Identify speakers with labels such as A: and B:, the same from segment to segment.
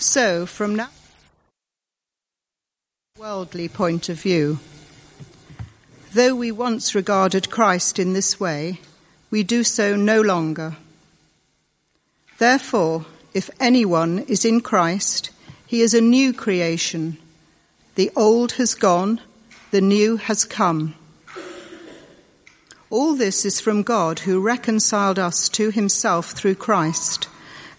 A: So, from now, worldly point of view, though we once regarded Christ in this way, we do so no longer. Therefore, if anyone is in Christ, he is a new creation. The old has gone, the new has come. All this is from God who reconciled us to himself through Christ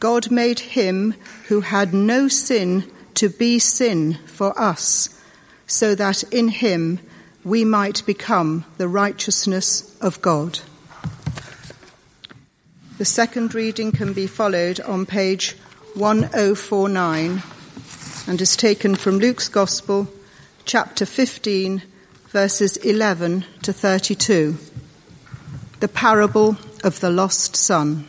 A: God made him who had no sin to be sin for us, so that in him we might become the righteousness of God. The second reading can be followed on page 1049 and is taken from Luke's Gospel, chapter 15, verses 11 to 32. The parable of the lost son.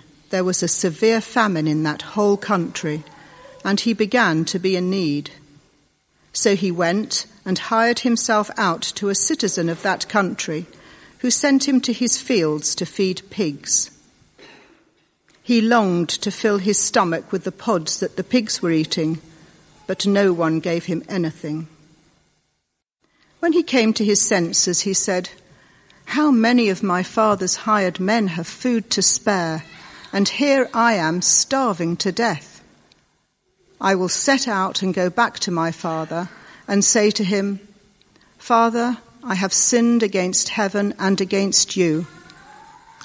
A: there was a severe famine in that whole country, and he began to be in need. So he went and hired himself out to a citizen of that country, who sent him to his fields to feed pigs. He longed to fill his stomach with the pods that the pigs were eating but no one gave him anything. When he came to his senses, he said, How many of my father's hired men have food to spare, and here I am starving to death. I will set out and go back to my father and say to him, Father, I have sinned against heaven and against you.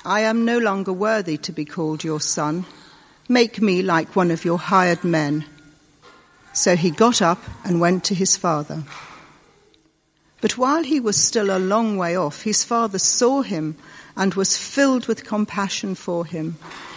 A: I am no longer worthy to be called your son. Make me like one of your hired men. So he got up and went to his father. But while he was still a long way off, his father saw him and was filled with compassion for him.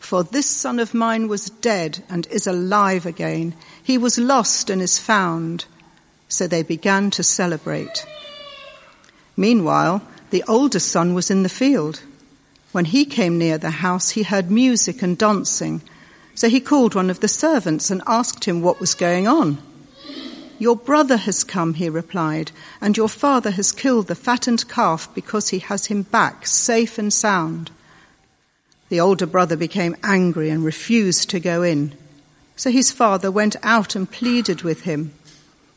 A: For this son of mine was dead and is alive again. He was lost and is found. So they began to celebrate. Meanwhile, the older son was in the field. When he came near the house, he heard music and dancing so he called one of the servants and asked him what was going on. Your brother has come, he replied, and your father has killed the fattened calf because he has him back safe and sound. The older brother became angry and refused to go in. So his father went out and pleaded with him.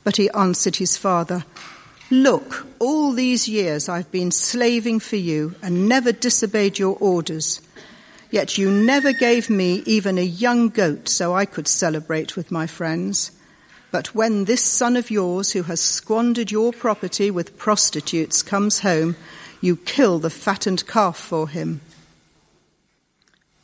A: But he answered his father, Look, all these years I've been slaving for you and never disobeyed your orders. Yet you never gave me even a young goat so I could celebrate with my friends. But when this son of yours who has squandered your property with prostitutes comes home, you kill the fattened calf for him.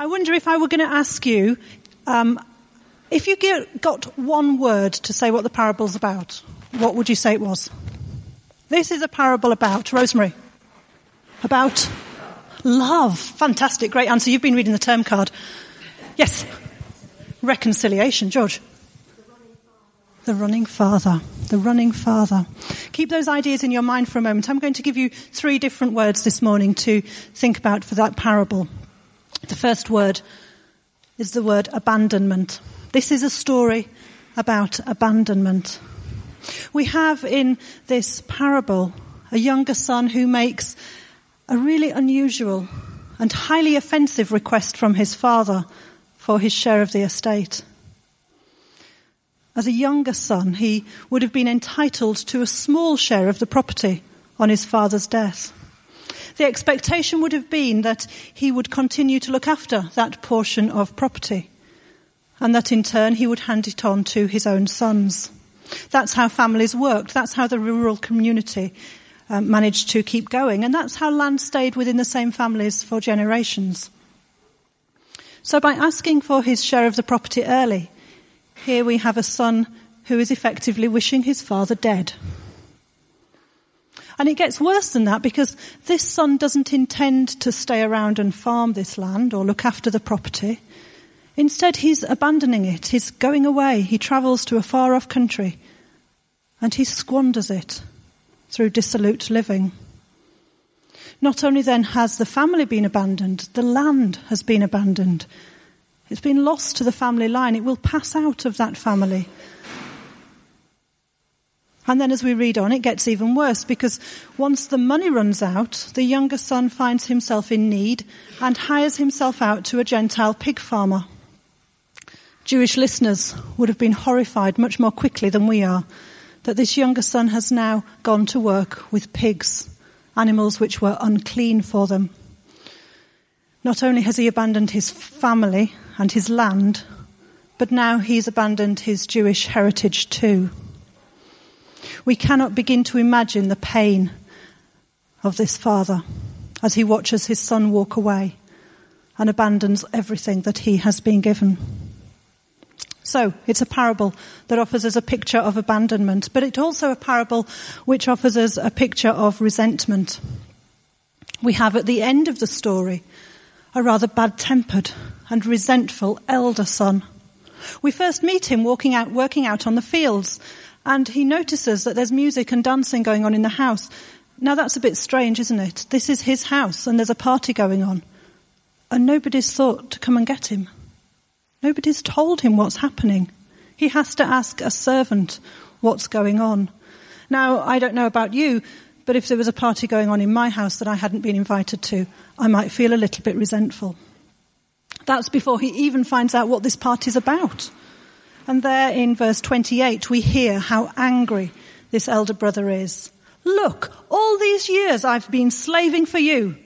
B: I wonder if I were going to ask you, um, if you get, got one word to say what the parable's about, what would you say it was? This is a parable about, Rosemary, about love. Fantastic, great answer. You've been reading the term card. Yes. Reconciliation, George. The running father. The running father. Keep those ideas in your mind for a moment. I'm going to give you three different words this morning to think about for that parable. The first word is the word abandonment. This is a story about abandonment. We have in this parable a younger son who makes a really unusual and highly offensive request from his father for his share of the estate. As a younger son, he would have been entitled to a small share of the property on his father's death. The expectation would have been that he would continue to look after that portion of property and that in turn he would hand it on to his own sons. That's how families worked. That's how the rural community um, managed to keep going. And that's how land stayed within the same families for generations. So by asking for his share of the property early, here we have a son who is effectively wishing his father dead. And it gets worse than that because this son doesn't intend to stay around and farm this land or look after the property. Instead, he's abandoning it. He's going away. He travels to a far off country and he squanders it through dissolute living. Not only then has the family been abandoned, the land has been abandoned. It's been lost to the family line. It will pass out of that family. And then as we read on, it gets even worse because once the money runs out, the younger son finds himself in need and hires himself out to a Gentile pig farmer. Jewish listeners would have been horrified much more quickly than we are that this younger son has now gone to work with pigs, animals which were unclean for them. Not only has he abandoned his family and his land, but now he's abandoned his Jewish heritage too. We cannot begin to imagine the pain of this father as he watches his son walk away and abandons everything that he has been given. So it's a parable that offers us a picture of abandonment, but it's also a parable which offers us a picture of resentment. We have at the end of the story a rather bad tempered and resentful elder son. We first meet him walking out, working out on the fields, and he notices that there's music and dancing going on in the house. Now that's a bit strange, isn't it? This is his house and there's a party going on. And nobody's thought to come and get him. Nobody's told him what's happening. He has to ask a servant what's going on. Now, I don't know about you, but if there was a party going on in my house that I hadn't been invited to, I might feel a little bit resentful. That's before he even finds out what this party's about. And there in verse 28, we hear how angry this elder brother is. Look, all these years I've been slaving for you,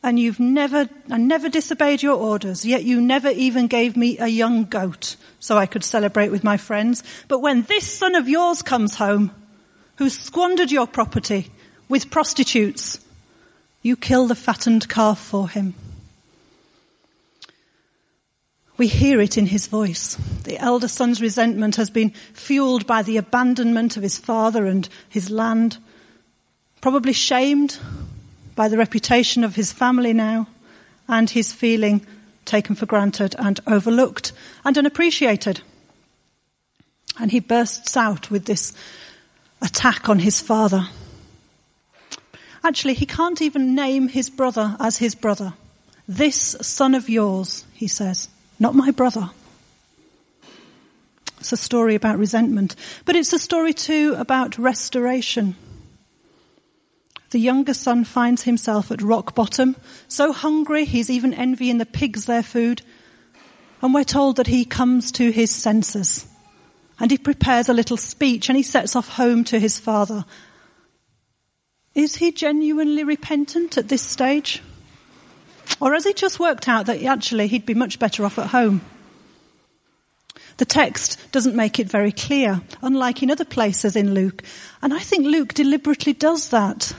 B: and you've never, I never disobeyed your orders, yet you never even gave me a young goat so I could celebrate with my friends. But when this son of yours comes home, who squandered your property with prostitutes, you kill the fattened calf for him. We hear it in his voice. The elder son's resentment has been fueled by the abandonment of his father and his land, probably shamed by the reputation of his family now, and his feeling taken for granted and overlooked and unappreciated. And he bursts out with this attack on his father. Actually, he can't even name his brother as his brother. This son of yours, he says not my brother. It's a story about resentment, but it's a story too about restoration. The younger son finds himself at rock bottom, so hungry he's even envying the pigs their food. And we're told that he comes to his senses and he prepares a little speech and he sets off home to his father. Is he genuinely repentant at this stage? Or has he just worked out that actually he'd be much better off at home? The text doesn't make it very clear, unlike in other places in Luke. And I think Luke deliberately does that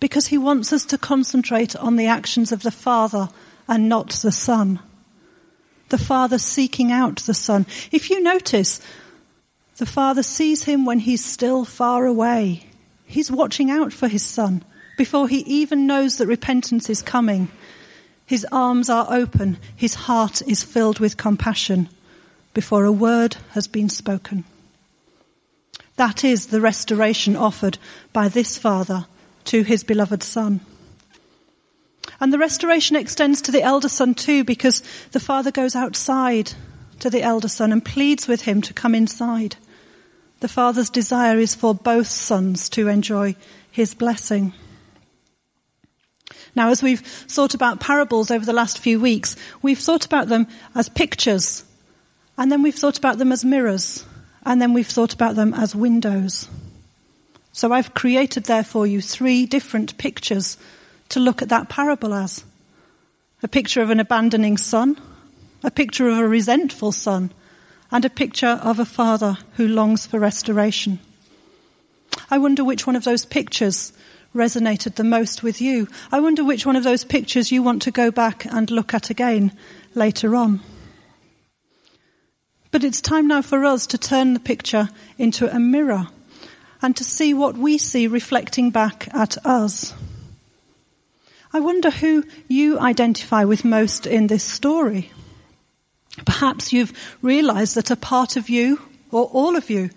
B: because he wants us to concentrate on the actions of the Father and not the Son. The Father seeking out the Son. If you notice, the Father sees him when he's still far away. He's watching out for his Son before he even knows that repentance is coming. His arms are open. His heart is filled with compassion before a word has been spoken. That is the restoration offered by this Father to his beloved Son. And the restoration extends to the elder son too, because the father goes outside to the elder son and pleads with him to come inside. The father's desire is for both sons to enjoy his blessing. Now, as we've thought about parables over the last few weeks, we've thought about them as pictures, and then we've thought about them as mirrors, and then we've thought about them as windows. So I've created there for you three different pictures to look at that parable as. A picture of an abandoning son, a picture of a resentful son, and a picture of a father who longs for restoration. I wonder which one of those pictures resonated the most with you. I wonder which one of those pictures you want to go back and look at again later on. But it's time now for us to turn the picture into a mirror and to see what we see reflecting back at us. I wonder who you identify with most in this story. Perhaps you've realized that a part of you, or all of you,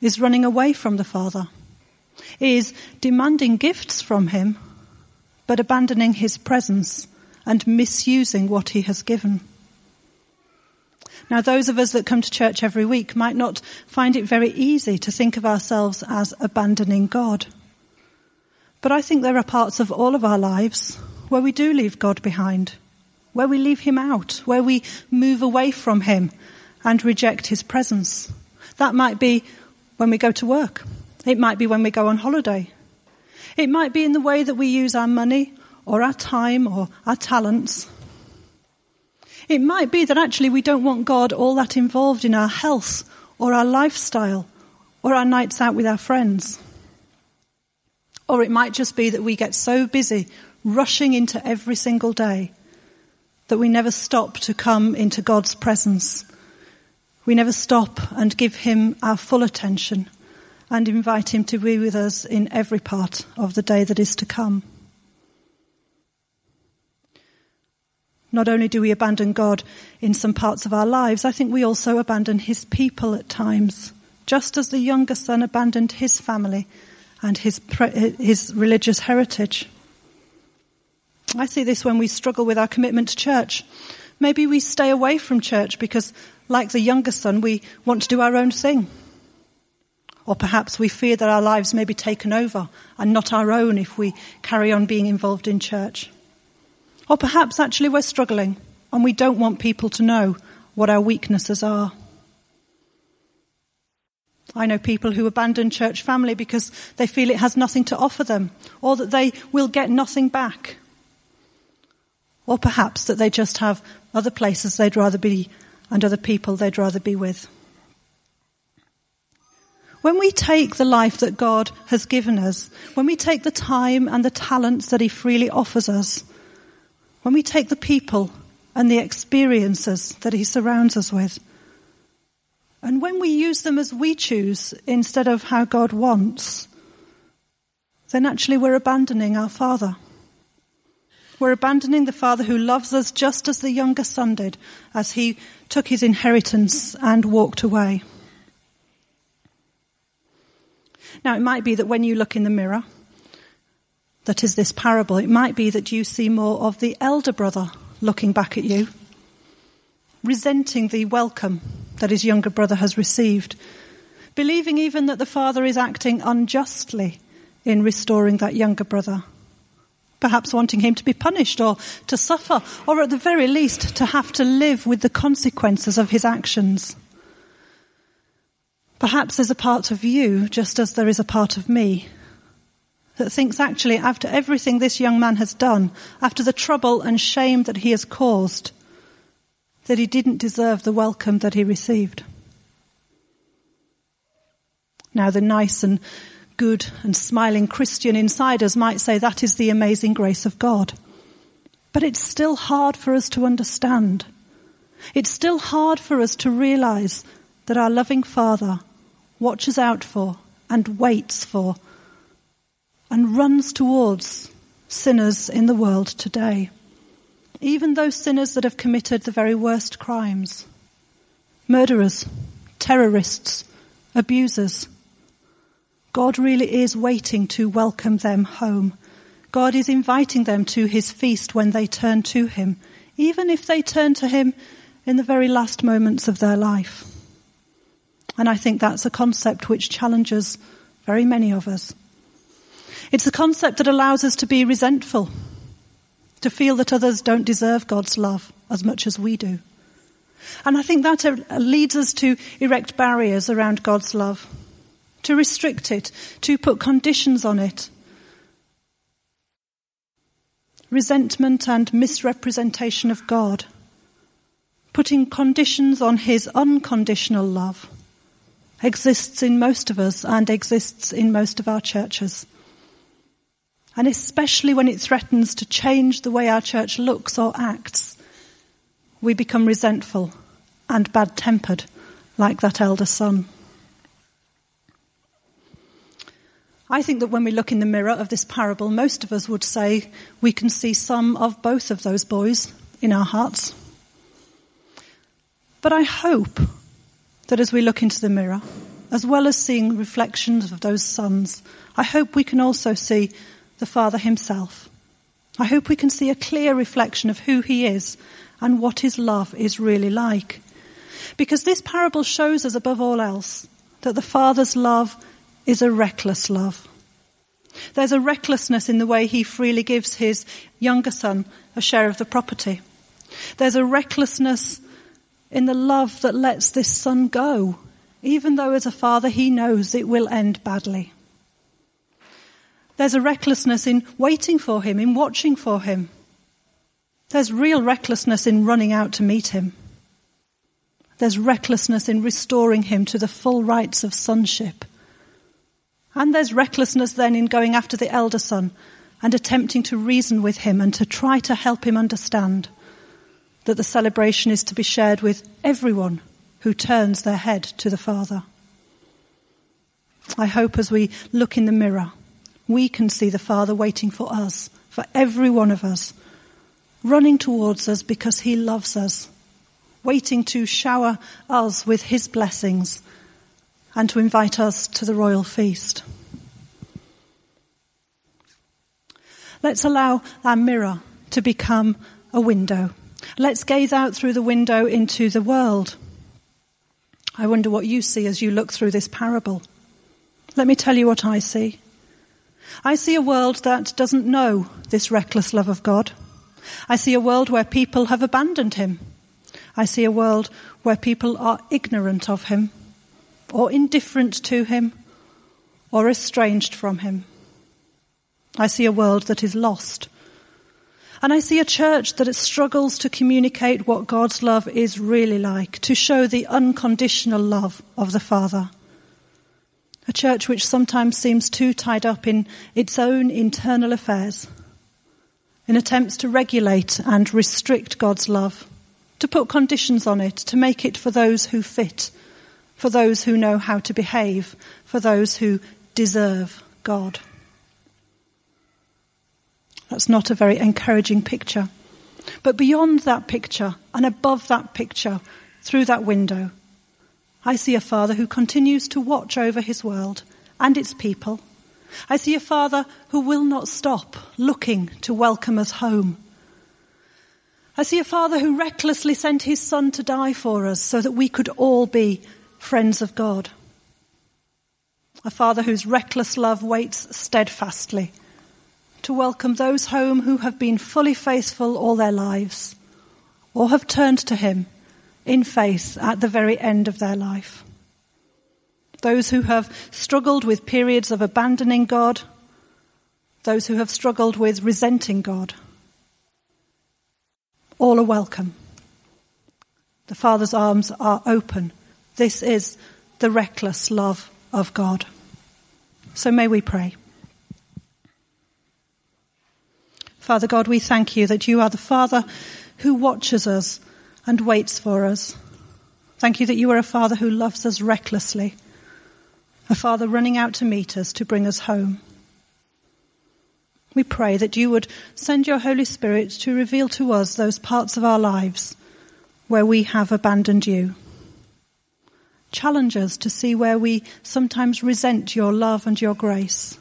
B: is running away from the Father, is demanding gifts from Him, but abandoning His presence and misusing what He has given. Now, those of us that come to church every week might not find it very easy to think of ourselves as abandoning God. But I think there are parts of all of our lives where we do leave God behind, where we leave Him out, where we move away from Him and reject His presence. That might be when we go to work. It might be when we go on holiday. It might be in the way that we use our money or our time or our talents. It might be that actually we don't want God all that involved in our health or our lifestyle or our nights out with our friends. Or it might just be that we get so busy rushing into every single day that we never stop to come into God's presence. We never stop and give Him our full attention and invite Him to be with us in every part of the day that is to come. Not only do we abandon God in some parts of our lives, I think we also abandon His people at times, just as the younger son abandoned his family and his, his religious heritage. I see this when we struggle with our commitment to church. Maybe we stay away from church because, like the younger son, we want to do our own thing. Or perhaps we fear that our lives may be taken over and not our own if we carry on being involved in church. Or perhaps actually we're struggling and we don't want people to know what our weaknesses are. I know people who abandon church family because they feel it has nothing to offer them or that they will get nothing back. Or perhaps that they just have other places they'd rather be and other people they'd rather be with. When we take the life that God has given us, when we take the time and the talents that He freely offers us, when we take the people and the experiences that He surrounds us with, and when we use them as we choose instead of how God wants, then actually we're abandoning our Father. We're abandoning the Father who loves us just as the younger son did as he took his inheritance and walked away. Now, it might be that when you look in the mirror, that is this parable, it might be that you see more of the elder brother looking back at you, resenting the welcome that his younger brother has received, believing even that the father is acting unjustly in restoring that younger brother. Perhaps wanting him to be punished or to suffer, or at the very least to have to live with the consequences of his actions. Perhaps there's a part of you, just as there is a part of me, that thinks actually after everything this young man has done, after the trouble and shame that he has caused, that he didn't deserve the welcome that he received. Now the nice and good and smiling Christian inside us might say that is the amazing grace of God. But it's still hard for us to understand. It's still hard for us to realize that our loving Father watches out for and waits for and runs towards sinners in the world today. Even those sinners that have committed the very worst crimes. Murderers, terrorists, abusers. God really is waiting to welcome them home. God is inviting them to his feast when they turn to him, even if they turn to him in the very last moments of their life. And I think that's a concept which challenges very many of us. It's a concept that allows us to be resentful, to feel that others don't deserve God's love as much as we do. And I think that uh, leads us to erect barriers around God's love, to restrict it, to put conditions on it. Resentment and misrepresentation of God, putting conditions on His unconditional love, exists in most of us and exists in most of our churches. And especially when it threatens to change the way our church looks or acts, we become resentful and bad tempered like that elder son. I think that when we look in the mirror of this parable, most of us would say we can see some of both of those boys in our hearts. But I hope that as we look into the mirror, as well as seeing reflections of those sons, I hope we can also see the Father himself. I hope we can see a clear reflection of who he is and what his love is really like. Because this parable shows us above all else that the Father's love is a reckless love. There's a recklessness in the way he freely gives his younger son a share of the property. There's a recklessness in the love that lets this son go, even though as a father he knows it will end badly. There's a recklessness in waiting for him, in watching for him. There's real recklessness in running out to meet him. There's recklessness in restoring him to the full rights of sonship. And there's recklessness then in going after the elder son and attempting to reason with him and to try to help him understand that the celebration is to be shared with everyone who turns their head to the Father. I hope as we look in the mirror we can see the Father waiting for us, for every one of us, running towards us because He loves us, waiting to shower us with His blessings and to invite us to the royal feast. Let's allow our mirror to become a window. Let's gaze out through the window into the world. I wonder what you see as you look through this parable. Let me tell you what I see. I see a world that doesn't know this reckless love of God. I see a world where people have abandoned him. I see a world where people are ignorant of him, or indifferent to him, or estranged from him. I see a world that is lost. And I see a church that struggles to communicate what God's love is really like, to show the unconditional love of the Father. A church which sometimes seems too tied up in its own internal affairs, in attempts to regulate and restrict God's love, to put conditions on it, to make it for those who fit, for those who know how to behave, for those who deserve God. That's not a very encouraging picture. But beyond that picture and above that picture, through that window, I see a father who continues to watch over his world and its people. I see a father who will not stop looking to welcome us home. I see a father who recklessly sent his son to die for us so that we could all be friends of God. A father whose reckless love waits steadfastly to welcome those home who have been fully faithful all their lives or have turned to him in faith at the very end of their life. Those who have struggled with periods of abandoning God, those who have struggled with resenting God, all are welcome. The Father's arms are open. This is the reckless love of God. So may we pray. Father God, we thank you that you are the Father who watches us and waits for us. Thank you that you are a Father who loves us recklessly, a Father running out to meet us to bring us home. We pray that you would send your Holy Spirit to reveal to us those parts of our lives where we have abandoned you. Challenge us to see where we sometimes resent your love and your grace.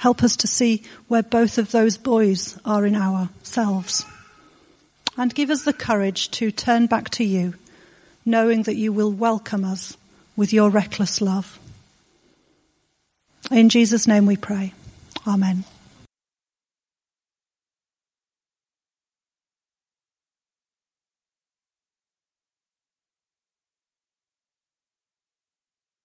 B: Help us to see where both of those boys are in ourselves. And give us the courage to turn back to you, knowing that you will welcome us with your reckless love. In Jesus' name we pray. Amen.